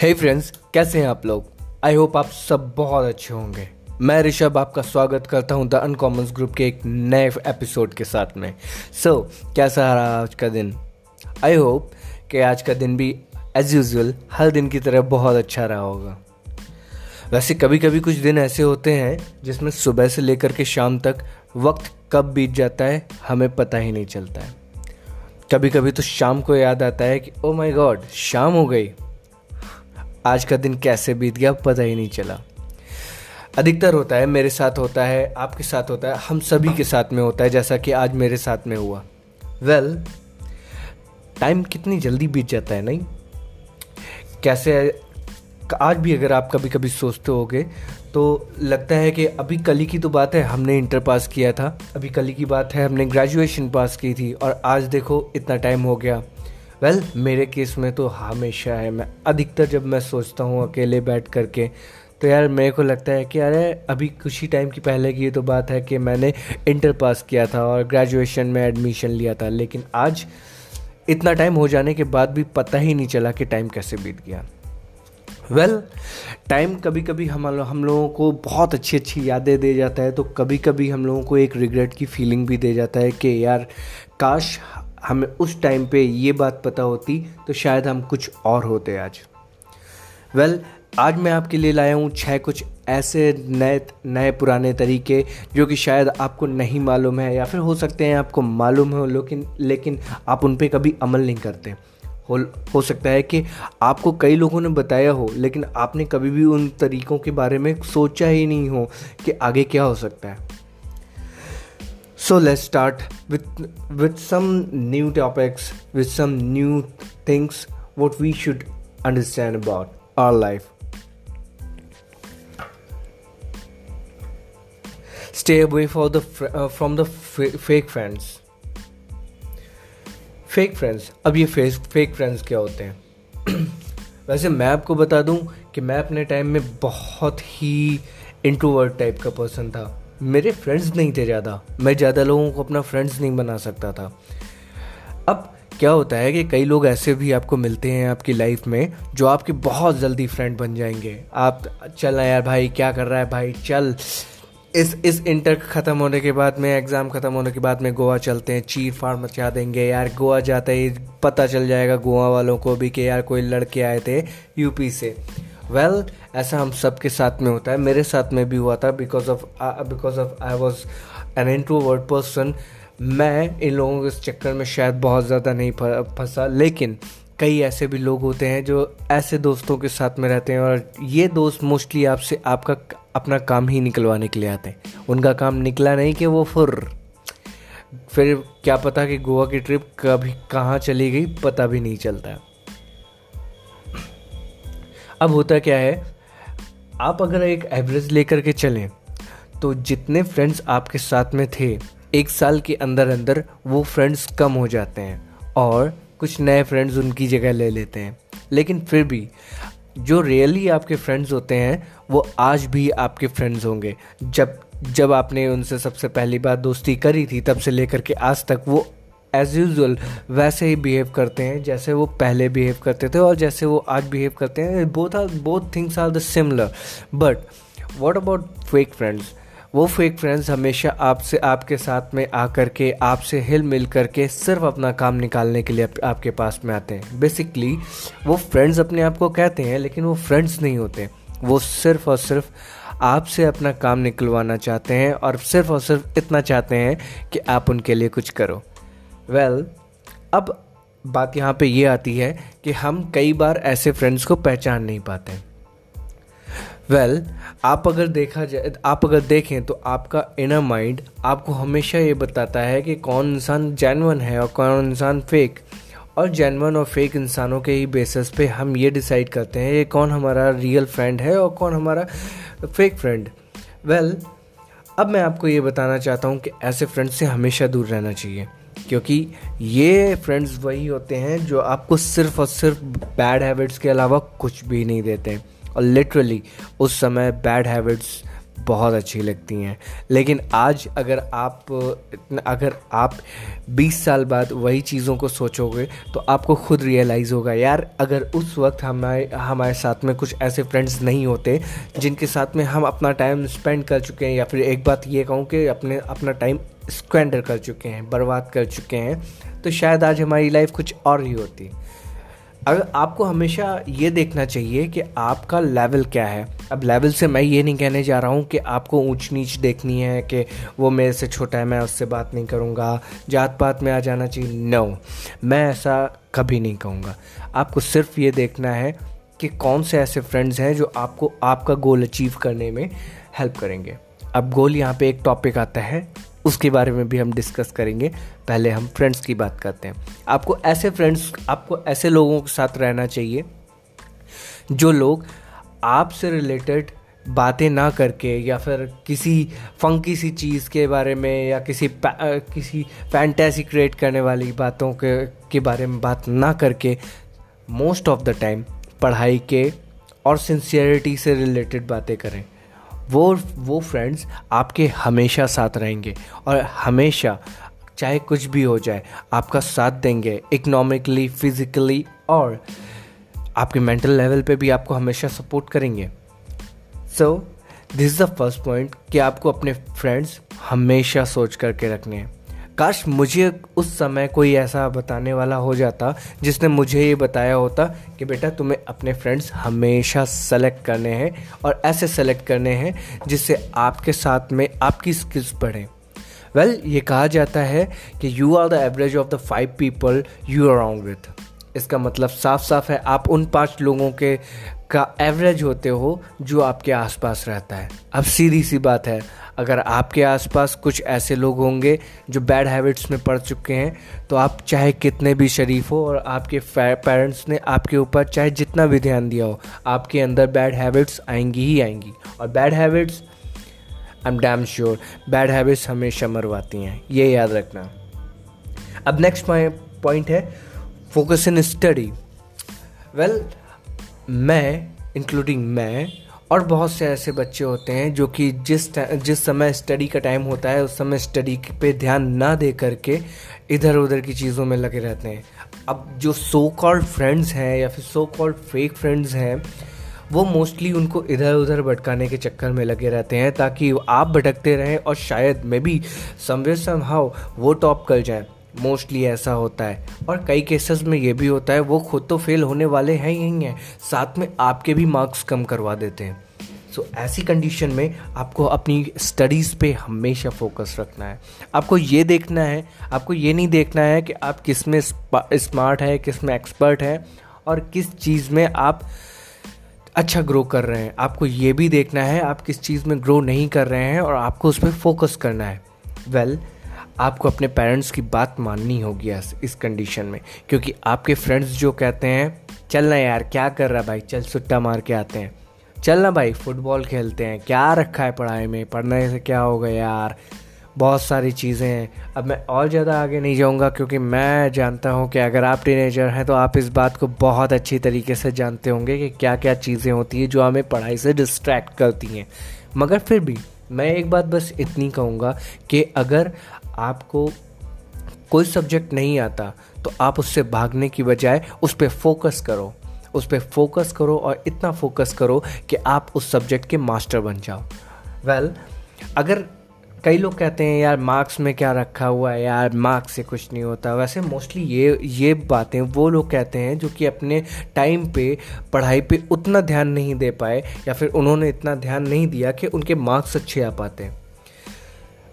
हे friends कैसे हैं आप लोग? आई होप आप सब बहुत अच्छे होंगे। मैं ऋषभ आपका स्वागत करता हूँ द अनकॉमन्स ग्रुप के एक नए एपिसोड के साथ में। सो so, कैसा रहा आज का दिन? आई होप कि आज का दिन भी एज यूजल हर दिन की तरह बहुत अच्छा रहा होगा। वैसे कभी कभी कुछ दिन ऐसे होते हैं जिसमें सुबह से लेकर के शाम तक वक्त कब बीत जाता है हमें पता ही नहीं चलता है। कभी कभी तो शाम को याद आता है कि ओ माय गॉड शाम हो गई। आज का दिन कैसे बीत गया पता ही नहीं चला। अधिकतर होता है मेरे साथ होता है आपके साथ होता है हम सभी के साथ में होता है जैसा कि आज मेरे साथ में हुआ। वेल well, टाइम कितनी जल्दी बीत जाता है नहीं? कैसे आज भी अगर आप कभी कभी सोचते होगे तो लगता है कि अभी कल की तो बात है हमने इंटर पास किया था अभी कल की बात है हमने ग्रेजुएशन पास की थी और आज देखो इतना टाइम हो गया। वेल well, मेरे केस में तो हमेशा है। मैं अधिकतर जब मैं सोचता हूँ अकेले बैठ करके तो यार मेरे को लगता है कि अरे अभी कुछ ही टाइम की पहले की ये तो बात है कि मैंने इंटर पास किया था और ग्रेजुएशन में एडमिशन लिया था। लेकिन आज इतना टाइम हो जाने के बाद भी पता ही नहीं चला कि टाइम कैसे बीत गया। वेल well, टाइम कभी कभी हम हम लोगों को बहुत अच्छी अच्छी यादें दे जाता है तो कभी कभी हम लोगों को एक रिग्रेट की फीलिंग भी दे जाता है कि यार काश हमें उस टाइम पे ये बात पता होती तो शायद हम कुछ और होते आज। वेल well, आज मैं आपके लिए लाया हूँ छः कुछ ऐसे नए नए पुराने तरीके जो कि शायद आपको नहीं मालूम है या फिर हो सकते हैं आपको मालूम हो लेकिन लेकिन आप उन पर कभी अमल नहीं करते। हो हो सकता है कि आपको कई लोगों ने बताया हो लेकिन आपने कभी भी उन तरीक़ों के बारे में सोचा ही नहीं हो कि आगे क्या हो सकता है। So let's start with with some new topics, with some new things what we should understand about our life. Stay away for the uh, from the f- fake friends. Fake friends अब ये fake fake friends क्या होते हैं वैसे मैं आपको बता दूं कि मैं अपने टाइम में बहुत ही इंट्रोवर्ट टाइप का पर्सन था मेरे फ्रेंड्स नहीं थे ज़्यादा। मैं ज़्यादा लोगों को अपना फ्रेंड्स नहीं बना सकता था। अब क्या होता है कि कई लोग ऐसे भी आपको मिलते हैं आपकी लाइफ में, जो आपके बहुत जल्दी फ्रेंड बन जाएँगे। आप, चल यार भाई, क्या कर रहा है भाई? चल। इस इस इंटर ख़त्म होने के बाद में एग्ज़ाम ख़त्म होने के बाद में गोवा चलते हैं। चीर फाड़ मचा देंगे। यार, गोवा जाते ही पता चल जाएगा गोवा वालों को भी कि यार कोई लड़के आए थे यूपी से। वेल well, ऐसा हम सब के साथ में होता है। मेरे साथ में भी हुआ था because of because of I was an introvert person मैं इन लोगों के चक्कर में शायद बहुत ज़्यादा नहीं फंसा। लेकिन कई ऐसे भी लोग होते हैं जो ऐसे दोस्तों के साथ में रहते हैं और ये दोस्त मोस्टली आपसे आपका अपना काम ही निकलवाने के लिए आते हैं। उनका काम निकला नहीं कि वो फुर फिर क्या पता कि गोवा की ट्रिप कभी कहाँ चली गई पता भी नहीं चलता। अब होता क्या है? आप अगर एक एवरेज लेकर के चलें तो जितने फ्रेंड्स आपके साथ में थे, एक साल के अंदर अंदर वो फ्रेंड्स कम हो जाते हैं और कुछ नए फ्रेंड्स उनकी जगह ले लेते हैं। लेकिन फिर भी, जो रियली आपके फ्रेंड्स होते हैं, वो आज भी आपके फ्रेंड्स होंगे। जब जब आपने उनसे सबसे पहली बार दोस्ती करी थी, तब से लेकर के आज तक वो एज यूजल वैसे ही बिहेव करते हैं जैसे वो पहले बिहेव करते थे और जैसे वो आज बिहेव करते हैं। Both are both things are the similar but what about fake friends वो फेक फ्रेंड्स हमेशा आपसे आपके साथ में आकर के आपसे हिल मिल करके सिर्फ़ अपना काम निकालने के लिए आप, आपके पास में आते हैं। बेसिकली वो फ्रेंड्स अपने आप को कहते हैं लेकिन वो फ्रेंड्स नहीं होते। वो सिर्फ़ और सिर्फ़ आपसे अपना काम निकलवाना चाहते हैं और सिर्फ़ और सिर्फ़ इतना चाहते हैं कि आप उनके लिए कुछ करो। वेल well, अब बात यहाँ पे ये आती है कि हम कई बार ऐसे फ्रेंड्स को पहचान नहीं पाते वेल well, आप अगर देखा जाए आप अगर देखें तो आपका इनर माइंड आपको हमेशा ये बताता है कि कौन इंसान जैनवन है और कौन इंसान फेक और जैनवन और फेक इंसानों के ही बेसिस पे हम ये डिसाइड करते हैं कि कौन हमारा रियल फ्रेंड है और कौन हमारा फेक फ्रेंड वेल अब मैं आपको ये बताना चाहता हूँ कि ऐसे फ्रेंड से हमेशा दूर रहना चाहिए। क्योंकि ये फ्रेंड्स वही होते हैं जो आपको सिर्फ़ और सिर्फ़ बैड हैबिट्स के अलावा कुछ भी नहीं देते। और लिटरली उस समय बैड हैबिट्स बहुत अच्छी लगती हैं। लेकिन आज अगर आप अगर आप 20 साल बाद वही चीज़ों को सोचोगे तो आपको खुद रियलाइज़ होगा, यार, अगर उस वक्त हमारे हमारे साथ में कुछ ऐसे फ्रेंड्स नहीं होते, जिनके साथ में हम अपना टाइम स्पेंड कर चुके हैं, या फिर एक बात ये कहूँ कि अपने, अपना टाइम स्क्वेंडर कर चुके हैं, बर्बाद कर चुके हैं तो शायद आज हमारी लाइफ कुछ और ही होती। अगर आपको हमेशा ये देखना चाहिए कि आपका लेवल क्या है। अब लेवल से मैं ये नहीं कहने जा रहा हूँ कि आपको ऊंच नीच देखनी है कि वो मेरे से छोटा है, मैं उससे बात नहीं करूँगा जात पात में आ जाना चाहिए। नो मैं ऐसा कभी नहीं कहूँगा। आपको सिर्फ़ ये देखना है कि कौन से ऐसे फ्रेंड्स हैं जो आपको, आपका गोल अचीव करने में हेल्प करेंगे। अब गोल यहाँ पे एक टॉपिक आता है उसके बारे में भी हम डिस्कस करेंगे। पहले हम फ्रेंड्स की बात करते हैं। आपको ऐसे फ्रेंड्स आपको ऐसे लोगों के साथ रहना चाहिए, जो लोग आपसे रिलेटेड बातें ना करके या फिर किसी फंकी सी चीज़ के बारे में या किसी किसी फैंटेसी क्रिएट करने वाली बातों के के बारे में बात ना करके मोस्ट ऑफ़ द टाइम पढ़ाई के और सिंसियरिटी से रिलेटेड बातें करें। वो वो फ्रेंड्स आपके हमेशा साथ रहेंगे और हमेशा, चाहे कुछ भी हो जाए, आपका साथ देंगे इकोनॉमिकली फिज़िकली और आपके मेंटल लेवल पे भी आपको हमेशा सपोर्ट करेंगे। So this is the first point कि आपको अपने फ्रेंड्स हमेशा सोच करके रखने हैं। काश मुझे उस समय कोई ऐसा बताने वाला हो जाता जिसने मुझे ये बताया होता कि बेटा तुम्हें अपने फ्रेंड्स हमेशा सेलेक्ट करने हैं और ऐसे सेलेक्ट करने हैं जिससे आपके साथ में आपकी स्किल्स बढ़ें। वेल well, ये कहा जाता है कि you are the average of the five people you around with इसका मतलब साफ़ साफ़ है आप उन पाँच लोगों के का एवरेज होते हो जो आपके आसपास रहता है। अब सीधी सी बात है अगर आपके आसपास कुछ ऐसे लोग होंगे जो बैड हैबिट्स में पड़ चुके हैं तो आप चाहे कितने भी शरीफ हो और आपके पेरेंट्स ने आपके ऊपर चाहे जितना भी ध्यान दिया हो, आपके अंदर बैड हैबिट्स आएँगी ही आएँगी। और bad habits I am damn sure bad habits हमेशा मरवाती हैं। ये याद रखना। अब नेक्स्ट पॉइंट है फोकस इन स्टडी वेल मैं इंक्लूडिंग मैं और बहुत से ऐसे बच्चे होते हैं जो कि जिस जिस समय स्टडी का टाइम होता है, उस समय स्टडी पे ध्यान ना दे करके इधर उधर की चीज़ों में लगे रहते हैं। अब जो सो कॉल्ड फ्रेंड्स हैं या फिर सो कॉल्ड फेक फ्रेंड्स हैं, वो मोस्टली उनको इधर उधर भटकाने के चक्कर में लगे रहते हैं ताकि आप भटकते रहें और शायद maybe somewhere somehow वो टॉप कर जाएँ। मोस्टली ऐसा होता है। और कई केसेस में ये भी होता है वो खुद तो फेल होने वाले हैं ही हैं। साथ में आपके भी मार्क्स कम करवा देते हैं। सो so, ऐसी कंडीशन में आपको अपनी स्टडीज़ पे हमेशा फोकस रखना है। आपको ये देखना है आपको ये नहीं देखना है कि आप किसमें स्मार्ट है किसमें एक्सपर्ट है और किस चीज़ में आप अच्छा ग्रो कर रहे हैं। आपको ये भी देखना है आप किस चीज़ में ग्रो नहीं कर रहे हैं और आपको उस पर फोकस करना है। वेल well, आपको अपने पेरेंट्स की बात माननी होगी इस कंडीशन में। क्योंकि आपके फ्रेंड्स जो कहते हैं, चल ना यार, क्या कर रहा भाई? चल सुट्टा मार के आते हैं। चल ना भाई फुटबॉल खेलते हैं। क्या रखा है पढ़ाई में? पढ़ने से क्या होगा यार? बहुत सारी चीज़ें हैं। अब मैं और ज़्यादा आगे नहीं जाऊँगा, क्योंकि मैं जानता हूँ कि अगर आप टीनेजर हैं तो आप इस बात को बहुत अच्छी तरीके से जानते होंगे कि क्या क्या चीज़ें होती हैं जो हमें पढ़ाई से डिस्ट्रैक्ट करती हैं। मगर फिर भी, मैं एक बात बस इतनी कहूँगा कि अगर आपको कोई सब्जेक्ट नहीं आता तो आप उससे भागने की बजाय उस पर फोकस करो। उस पर फोकस करो और इतना फोकस करो कि आप उस सब्जेक्ट के मास्टर बन जाओ। वेल well, अगर कई लोग कहते हैं यार मार्क्स में क्या रखा हुआ है? यार मार्क्स से कुछ नहीं होता। वैसे मोस्टली ये ये बातें वो लोग कहते हैं जो कि अपने टाइम पे पढ़ाई पे उतना ध्यान नहीं दे पाए या फिर उन्होंने इतना ध्यान नहीं दिया कि उनके मार्क्स अच्छे आ पाते हैं।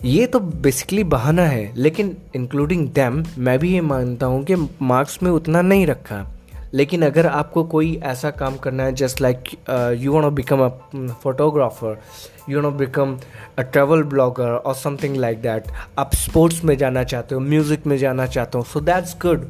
ये तो बेसिकली बहाना है, लेकिन इंक्लूडिंग दैम मैं भी ये मानता हूँ कि मार्क्स में उतना नहीं रखा। लेकिन अगर आपको कोई ऐसा काम करना है just like you want become a photographer you want become a travel blogger और समथिंग लाइक दैट आप स्पोर्ट्स में जाना चाहते हो म्यूज़िक में जाना चाहते हो सो दैट्स गुड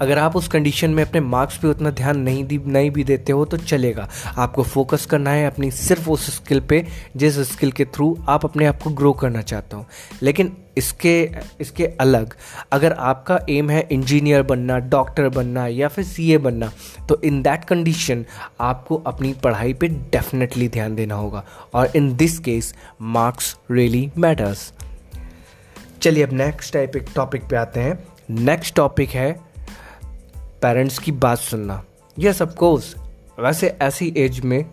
अगर आप उस कंडीशन में अपने मार्क्स पे उतना ध्यान नहीं दी, नहीं भी देते हो तो चलेगा। आपको फोकस करना है अपनी सिर्फ़ उस स्किल पे, जिस स्किल के थ्रू आप अपने आप को ग्रो करना चाहते हो। लेकिन इसके इसके अलग, अगर आपका एम है इंजीनियर बनना डॉक्टर बनना, या फिर सीए बनना तो इन दैट कंडीशन आपको अपनी पढ़ाई पे डेफिनेटली ध्यान देना होगा। और in this case marks really matters चलिए अब नेक्स्ट टाइप टॉपिक पे आते हैं। नेक्स्ट टॉपिक है पेरेंट्स की बात सुनना। यस ऑफकोर्स वैसे ऐसी एज में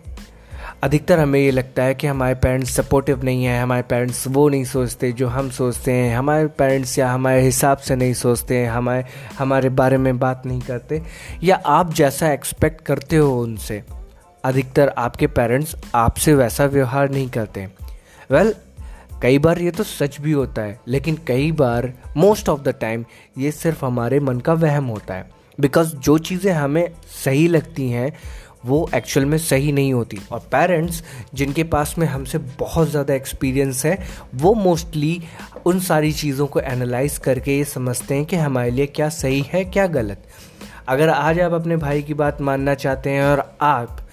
अधिकतर हमें ये लगता है कि हमारे पेरेंट्स सपोर्टिव नहीं है हमारे पेरेंट्स वो नहीं सोचते जो हम सोचते हैं हमारे पेरेंट्स या हमारे हिसाब से नहीं सोचते हैं हमारे हमारे बारे में बात नहीं करते या आप जैसा एक्सपेक्ट करते हो उनसे अधिकतर आपके पेरेंट्स आपसे वैसा व्यवहार नहीं करते वेल well, कई बार ये तो सच भी होता है लेकिन कई बार मोस्ट ऑफ़ द टाइम ये सिर्फ़ हमारे मन का वहम होता है। बिकॉज़ जो चीज़ें हमें सही लगती हैं, वो एक्चुअल में सही नहीं होती। और पेरेंट्स जिनके पास में हमसे बहुत ज़्यादा एक्सपीरियंस है, वो मोस्टली उन सारी चीज़ों को एनालाइज करके ये समझते हैं कि हमारे लिए क्या सही है, क्या गलत। अगर आज आप अपने भाई की बात मानना चाहते हैं और आप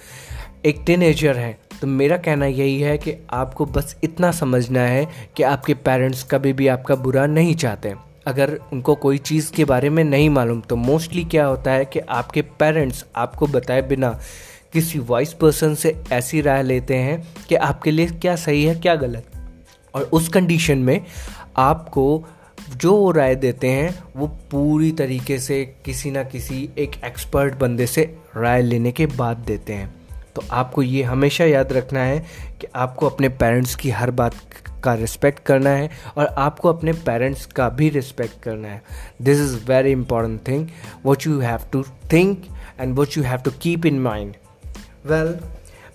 एक टीनेजर हैं तो मेरा कहना यही है कि आपको बस इतना समझना है कि आपके पेरेंट्स कभी भी आपका बुरा नहीं चाहते। अगर उनको कोई चीज़ के बारे में नहीं मालूम तो मोस्टली क्या होता है कि आपके पेरेंट्स आपको बताए बिना किसी वॉइस पर्सन से ऐसी राय लेते हैं कि आपके लिए क्या सही है, क्या गलत। और उस कंडीशन में आपको जो वो राय देते हैं, वो पूरी तरीके से किसी ना किसी एक एक्सपर्ट बंदे से राय लेने के बाद देते हैं। तो आपको ये हमेशा याद रखना है कि आपको अपने पेरेंट्स की हर बात का रिस्पेक्ट करना है और आपको अपने पेरेंट्स का भी रिस्पेक्ट करना है। This is very important thing what you have to think and what you have to keep in mind well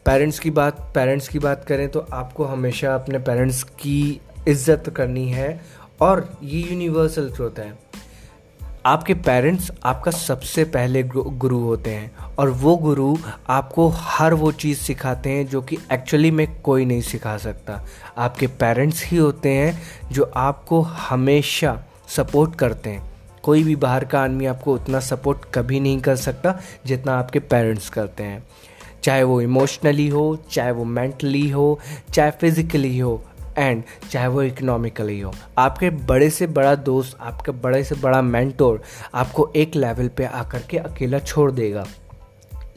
parents की बात पेरेंट्स की बात करें तो आपको हमेशा अपने पेरेंट्स की इज़्ज़त करनी है और ये यूनिवर्सल ट्रूथ है। आपके पेरेंट्स आपका सबसे पहले गुरु होते हैं और वो गुरु आपको हर वो चीज़ सिखाते हैं जो कि एक्चुअली में कोई नहीं सिखा सकता। आपके पेरेंट्स ही होते हैं जो आपको हमेशा सपोर्ट करते हैं। कोई भी बाहर का आदमी आपको उतना सपोर्ट कभी नहीं कर सकता जितना आपके पेरेंट्स करते हैं। चाहे वो इमोशनली हो, चाहे वो मेंटली हो, चाहे फिज़िकली हो एंड, चाहे वो इकोनॉमिकली हो। आपके बड़े से बड़ा दोस्त, आपके बड़े से बड़ा मेंटोर आपको एक लेवल पे आकर के अकेला छोड़ देगा।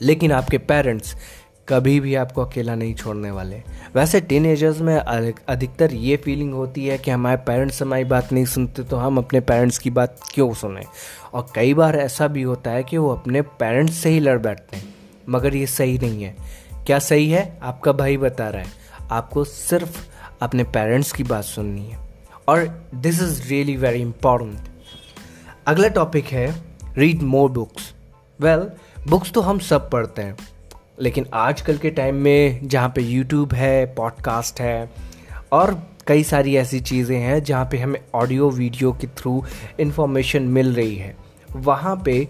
लेकिन आपके पेरेंट्स कभी भी आपको अकेला नहीं छोड़ने वाले। वैसे टीन में अधिकतर ये फीलिंग होती है कि हमारे पेरेंट्स हमारी बात नहीं सुनते तो हम अपने पेरेंट्स की बात क्यों सुने? और कई बार ऐसा भी होता है कि वो अपने पेरेंट्स से ही लड़ बैठते हैं, मगर ये सही नहीं है। क्या सही है? आपका भाई बता रहा है। आपको सिर्फ़ अपने पेरेंट्स की बात सुननी है। और this is really very important अगला टॉपिक है read more books well books तो हम सब पढ़ते हैं, लेकिन आजकल के टाइम में जहाँ पे यूट्यूब है पॉडकास्ट है, और कई सारी ऐसी चीज़ें हैं जहाँ पे हमें ऑडियो वीडियो के थ्रू इन्फॉर्मेशन मिल रही है। वहाँ पे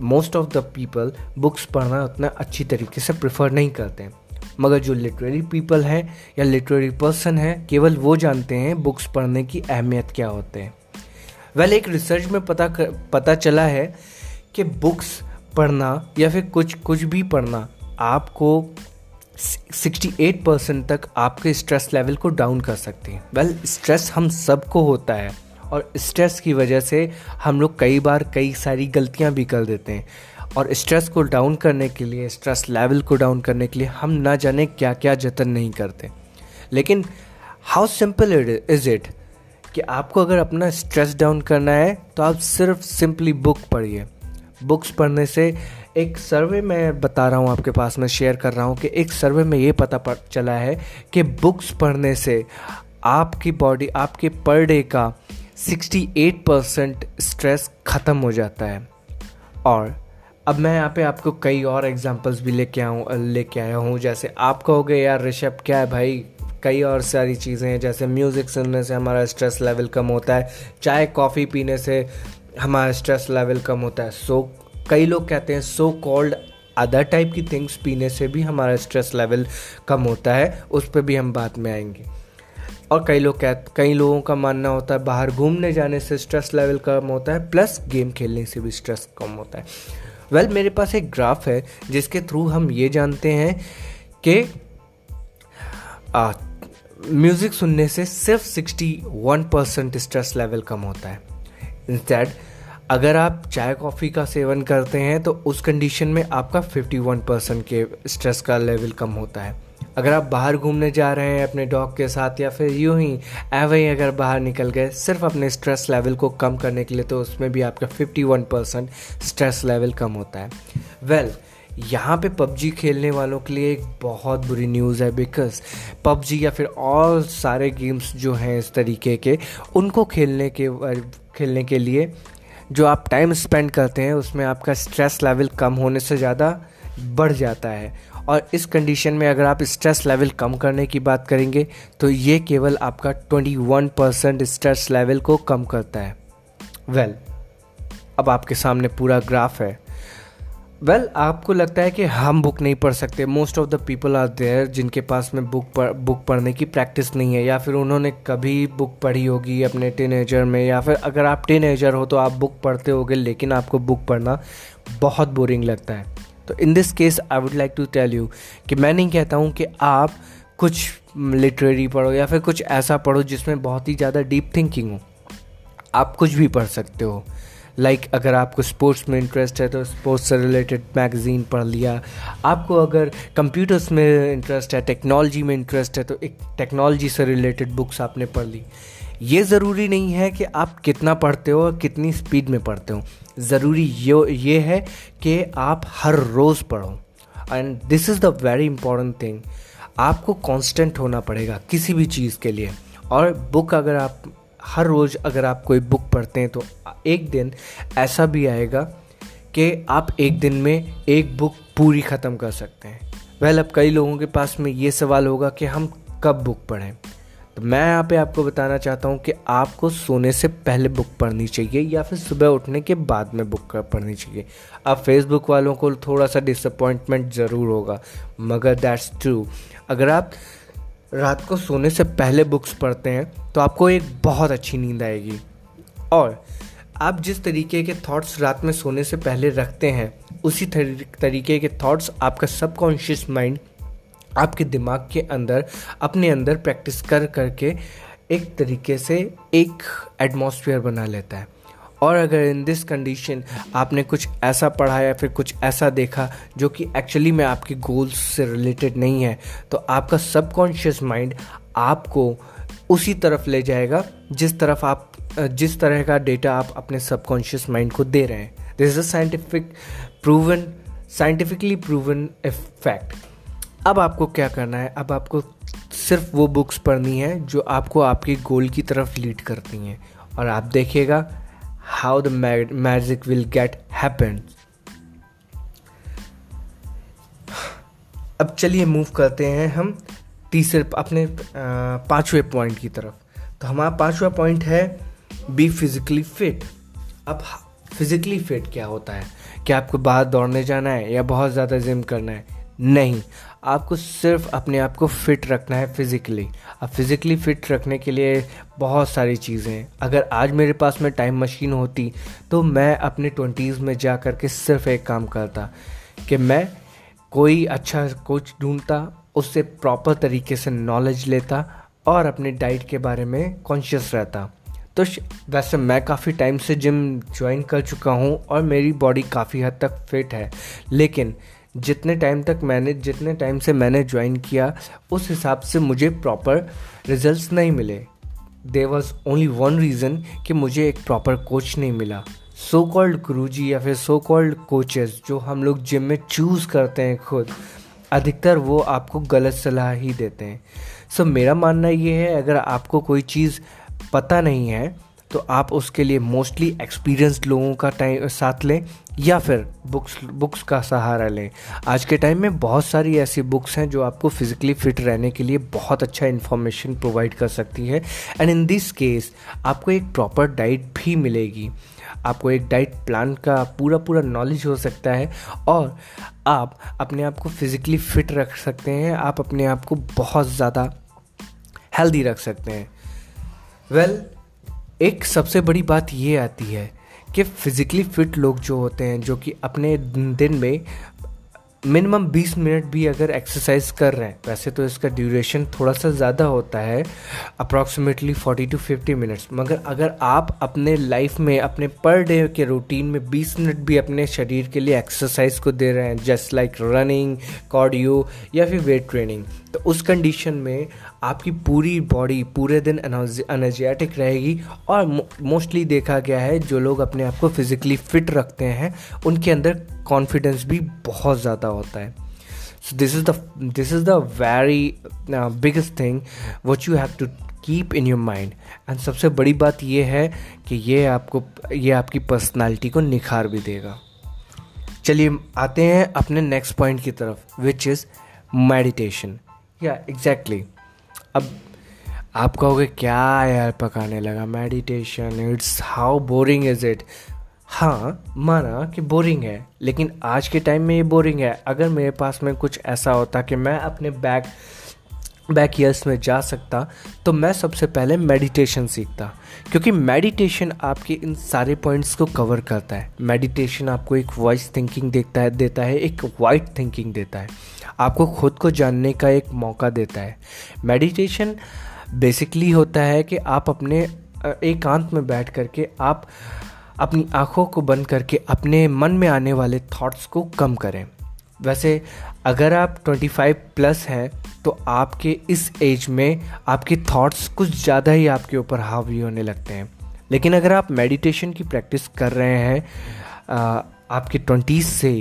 most of the people books पढ़ना उतना अच्छी तरीके से प्रेफर नहीं करते हैं। मगर जो लिटरेरी पीपल हैं या लिटरेरी पर्सन हैं केवल वो जानते हैं बुक्स पढ़ने की अहमियत क्या होते हैं। वेल एक रिसर्च में पता कर, पता चला है कि बुक्स पढ़ना या फिर कुछ कुछ भी पढ़ना आपको 68 परसेंट तक आपके स्ट्रेस लेवल को डाउन कर सकते हैं। वेल स्ट्रेस हम सबको होता है और स्ट्रेस की वजह से हम लोग कई बार कई सारी गलतियाँ भी कर देते हैं। और स्ट्रेस को डाउन करने के लिए स्ट्रेस लेवल को डाउन करने के लिए हम ना जाने क्या क्या जतन नहीं करते। लेकिन how simple it is it कि आपको अगर अपना स्ट्रेस डाउन करना है तो आप सिर्फ़ सिंपली बुक पढ़िए। बुक्स पढ़ने से एक सर्वे मैं बता रहा हूँ आपके पास, में शेयर कर रहा हूँ कि एक सर्वे में ये पता चला है कि बुक्स पढ़ने से आपकी बॉडी आपके पर डे का 68 परसेंट स्ट्रेस ख़त्म हो जाता है। और अब मैं यहाँ पे आपको कई और एग्जांपल्स भी लेके आऊँ लेके आया हूँ। जैसे आप कहोगे, यार ऋषभ, क्या है भाई? कई और सारी चीज़ें हैं, जैसे म्यूज़िक सुनने से हमारा स्ट्रेस लेवल कम होता है। चाय कॉफ़ी पीने से हमारा स्ट्रेस लेवल कम होता है। सो कई लोग कहते हैं सो कॉल्ड अदर टाइप की थिंग्स पीने से भी हमारा स्ट्रेस लेवल कम होता है। उस पर भी हम बाद में आएँगे। और कई लोग कह, कई लोगों का मानना होता है, बाहर घूमने जाने से स्ट्रेस लेवल कम होता है प्लस गेम खेलने से भी स्ट्रेस कम होता है। वेल well, मेरे पास एक ग्राफ है जिसके थ्रू हम ये जानते हैं कि म्यूज़िक सुनने से सिर्फ़ 61 परसेंट स्ट्रेस लेवल कम होता है। इंस्टेड अगर आप चाय कॉफ़ी का सेवन करते हैं तो उस कंडीशन में आपका 51 परसेंट के स्ट्रेस का लेवल कम होता है। अगर आप बाहर घूमने जा रहे हैं अपने डॉग के साथ या फिर यूँ ही एवे ही अगर बाहर निकल गए सिर्फ़ अपने स्ट्रेस लेवल को कम करने के लिए तो उसमें भी आपका 51 परसेंट स्ट्रेस लेवल कम होता है। वेल well, यहाँ पे पबजी खेलने वालों के लिए एक बहुत बुरी न्यूज़ है बिकॉज़ पबजी या फिर और सारे गेम्स जो हैं इस तरीके के उनको खेलने के खेलने के लिए जो आप टाइम स्पेंड करते हैं उसमें आपका स्ट्रेस लेवल कम होने से ज़्यादा बढ़ जाता है। और इस कंडीशन में अगर आप स्ट्रेस लेवल कम करने की बात करेंगे तो ये केवल आपका 21 परसेंट स्ट्रेस लेवल को कम करता है। वेल well, अब आपके सामने पूरा ग्राफ है। वेल well, आपको लगता है कि हम बुक नहीं पढ़ सकते। Most of the people are there जिनके पास में बुक पढ़ बुक पढ़ने की प्रैक्टिस नहीं है या फिर उन्होंने कभी बुक पढ़ी होगी अपने टीनेजर में या फिर अगर आप टीनेजर हो तो आप बुक पढ़ते होगे लेकिन आपको बुक पढ़ना बहुत बोरिंग लगता है। तो in this case I would like to tell you कि मैं नहीं कहता हूँ कि आप कुछ लिटरेरी पढ़ो या फिर कुछ ऐसा पढ़ो जिसमें बहुत ही ज़्यादा डीप थिंकिंग हो। आप कुछ भी पढ़ सकते हो। लाइक like, अगर आपको स्पोर्ट्स में इंटरेस्ट है तो स्पोर्ट्स से रिलेटेड मैगज़ीन पढ़ लिया। आपको अगर कंप्यूटर्स में इंटरेस्ट है टेक्नोलॉजी में इंटरेस्ट है तो एक टेक्नोलॉजी से रिलेटेड बुक्स आपने पढ़ ली। ये ज़रूरी नहीं है कि आप कितना पढ़ते हो और कितनी स्पीड में पढ़ते हो। ज़रूरी ये ये है कि आप हर रोज़ पढ़ो। And this is the very important thing आपको कांस्टेंट होना पड़ेगा किसी भी चीज़ के लिए। और बुक अगर आप, हर रोज़ अगर आप कोई बुक पढ़ते हैं तो एक दिन ऐसा भी आएगा कि आप एक दिन में एक बुक पूरी ख़त्म कर सकते हैं। वेल अब कई लोगों के पास में ये सवाल होगा कि हम कब बुक पढ़ें? तो मैं यहाँ पे आपको बताना चाहता हूँ कि आपको सोने से पहले बुक पढ़नी चाहिए या फिर सुबह उठने के बाद में बुक पढ़नी चाहिए। अब फेसबुक वालों को थोड़ा सा डिसअपॉइंटमेंट ज़रूर होगा, मगर दैट्स ट्रू अगर आप रात को सोने से पहले बुक्स पढ़ते हैं तो आपको एक बहुत अच्छी नींद आएगी। और आप जिस तरीके के थॉट्स रात में सोने से पहले रखते हैं, उसी तरीके के थॉट्स आपका सबकॉन्शियस माइंड आपके दिमाग के अंदर, अपने अंदर प्रैक्टिस कर करके एक तरीके से एक एटमॉस्फेयर बना लेता है। और अगर इन दिस कंडीशन आपने कुछ ऐसा पढ़ा या फिर कुछ ऐसा देखा जो कि एक्चुअली में आपके गोल्स से रिलेटेड नहीं है तो आपका सबकॉन्शियस माइंड आपको उसी तरफ़ ले जाएगा, जिस तरफ़ आप, जिस तरह का डेटा आप अपने सबकॉन्शियस माइंड को दे रहे हैं। This is a scientific proven scientifically proven fact अब आपको क्या करना है? अब आपको सिर्फ़ वो बुक्स पढ़नी है जो आपको आपके गोल की तरफ़ लीड करती हैं। और आप देखिएगा how the magic will get happen अब चलिए मूव करते हैं हम तीसरे, अपने पाँचवें पॉइंट की तरफ़। तो हमारा पांचवा पॉइंट है बी फिजिकली फिट अब फिजिकली फिट क्या होता है? क्या आपको बाहर दौड़ने जाना है या बहुत ज़्यादा जिम करना है? नहीं, आपको सिर्फ़ अपने आप को फिट रखना है फिज़िकली अब फिज़िकली फिट रखने के लिए बहुत सारी चीज़ें। हैं अगर आज मेरे पास में टाइम मशीन होती तो मैं अपने ट्वेंटीज़ में जा कर के सिर्फ़ एक काम करता कि मैं कोई अच्छा कोच ढूंढता, उससे प्रॉपर तरीके से नॉलेज लेता और अपने डाइट के बारे में कॉन्शियस रहता। तो वैसे मैं काफ़ी टाइम से जिम ज्वाइन कर चुका हूँ और मेरी बॉडी काफ़ी हद तक फिट है। लेकिन जितने टाइम तक मैंने जितने टाइम से मैंने ज्वाइन किया उस हिसाब से मुझे प्रॉपर रिजल्ट्स नहीं मिले। They was only one reason कि मुझे एक प्रॉपर कोच नहीं मिला। सो कॉल्ड गुरु या फिर सो कॉल्ड कोचेस जो हम लोग जिम में चूज़ करते हैं खुद अधिकतर वो आपको गलत सलाह ही देते हैं। सो so, मेरा मानना ये है अगर आपको कोई चीज़ पता नहीं है तो आप उसके लिए मोस्टली एक्सपीरियंस लोगों का टाइम साथ लें। या फिर बुक्स बुक्स का सहारा लें। आज के टाइम में बहुत सारी ऐसी बुक्स हैं जो आपको फिज़िकली फिट रहने के लिए बहुत अच्छा इन्फॉर्मेशन प्रोवाइड कर सकती है। एंड इन दिस केस आपको एक प्रॉपर डाइट भी मिलेगी। आपको एक डाइट प्लान का पूरा पूरा नॉलेज हो सकता है और आप अपने आप को फिज़िकली फिट रख सकते हैं। आप अपने आप को बहुत ज़्यादा हेल्दी रख सकते हैं। वेल well, एक सबसे बड़ी बात ये आती है कि फिज़िकली फिट लोग जो होते हैं जो कि अपने दिन में मिनिमम 20 मिनट भी अगर एक्सरसाइज कर रहे हैं, वैसे तो इसका ड्यूरेशन थोड़ा सा ज़्यादा होता है अप्रॉक्सीमेटली 40 टू 50 मिनट्स मगर अगर आप अपने लाइफ में, अपने पर डे के रूटीन में 20 मिनट भी अपने शरीर के लिए एक्सरसाइज को दे रहे हैं जस्ट लाइक रनिंग कार्डियो या फिर वेट ट्रेनिंग तो उस कंडीशन में आपकी पूरी बॉडी पूरे दिन एनर्जेटिक रहेगी और मोस्टली देखा गया है जो लोग अपने आप को फिज़िकली फिट रखते हैं, उनके अंदर कॉन्फिडेंस भी बहुत ज़्यादा होता है। So this is the this is the very biggest thing what you have to keep in your mind and सबसे बड़ी बात यह है कि ये आपको, ये आपकी पर्सनालिटी को निखार भी देगा। चलिए आते हैं अपने नेक्स्ट पॉइंट की तरफ़ विच इज़ मेडिटेशन या एग्जैक्टली अब आप कहोगे, क्या यार पकाने लगा? Meditation it's how boring is it हाँ माना कि बोरिंग है, लेकिन आज के टाइम में ये बोरिंग है। अगर मेरे पास में कुछ ऐसा होता कि मैं अपने बैक बैक ईयर्स में जा सकता तो मैं सबसे पहले मेडिटेशन सीखता। क्योंकि मेडिटेशन आपके इन सारे पॉइंट्स को कवर करता है। मेडिटेशन आपको एक वॉइस थिंकिंग देखता है, देता है, एक वाइट थिंकिंग देता है। आपको खुद को जानने का एक मौका देता है। मेडिटेशन बेसिकली होता है कि आप अपने एकांत में बैठ करके आप अपनी आँखों को बंद करके अपने मन में आने वाले थॉट्स को कम करें। वैसे, अगर आप 25 प्लस हैं तो आपके इस एज में आपके थॉट्स कुछ ज़्यादा ही आपके ऊपर हावी होने लगते हैं। लेकिन अगर आप मेडिटेशन की प्रैक्टिस कर रहे हैं आपके ट्वेंटीज़ से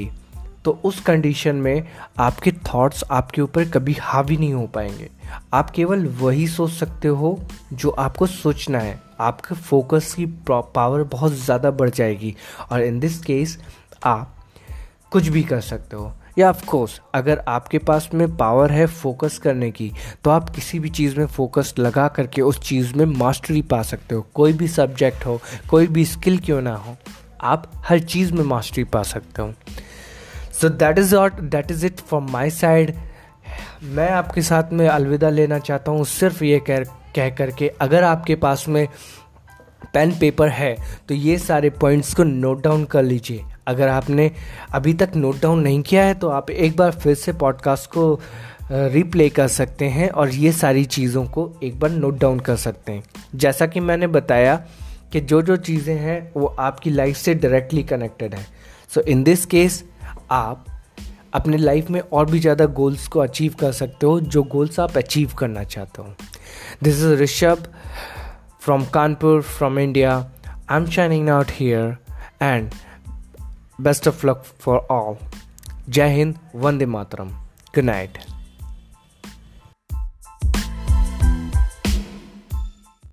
तो उस कंडीशन में आपके थॉट्स आपके ऊपर कभी हावी नहीं हो पाएँगे। आप केवल वही सोच सकते हो जो आपको सोचना है। आपके फोकस की पावर बहुत ज़्यादा बढ़ जाएगी और इन दिस केस आप कुछ भी कर सकते हो। या ऑफ़ कोर्स अगर आपके पास में पावर है फोकस करने की तो आप किसी भी चीज़ में फोकस लगा करके उस चीज़ में मास्टरी पा सकते हो। कोई भी सब्जेक्ट हो, कोई भी स्किल क्यों ना हो, आप हर चीज़ में मास्टरी पा सकते हो। So that is ought that is it from my side मैं आपके साथ में अलविदा लेना चाहता हूँ। सिर्फ़ ये कह कह करके, अगर आपके पास में पेन पेपर है तो ये सारे पॉइंट्स को नोट डाउन कर लीजिए। अगर आपने अभी तक नोट डाउन नहीं किया है तो आप एक बार फिर से पॉडकास्ट को रिप्ले कर सकते हैं और ये सारी चीज़ों को एक बार नोट डाउन कर सकते हैं। जैसा कि मैंने बताया कि जो जो चीज़ें हैं, वो आपकी लाइफ से डायरेक्टली कनेक्टेड है। सो इन दिस केस आप अपने लाइफ में और भी ज़्यादा गोल्स को अचीव कर सकते हो, जो गोल्स आप अचीव करना चाहते हो। This is Rishabh from Kanpur from India I am shining out here and best of luck for all जय हिंद वंदे मातरम गुड नाइट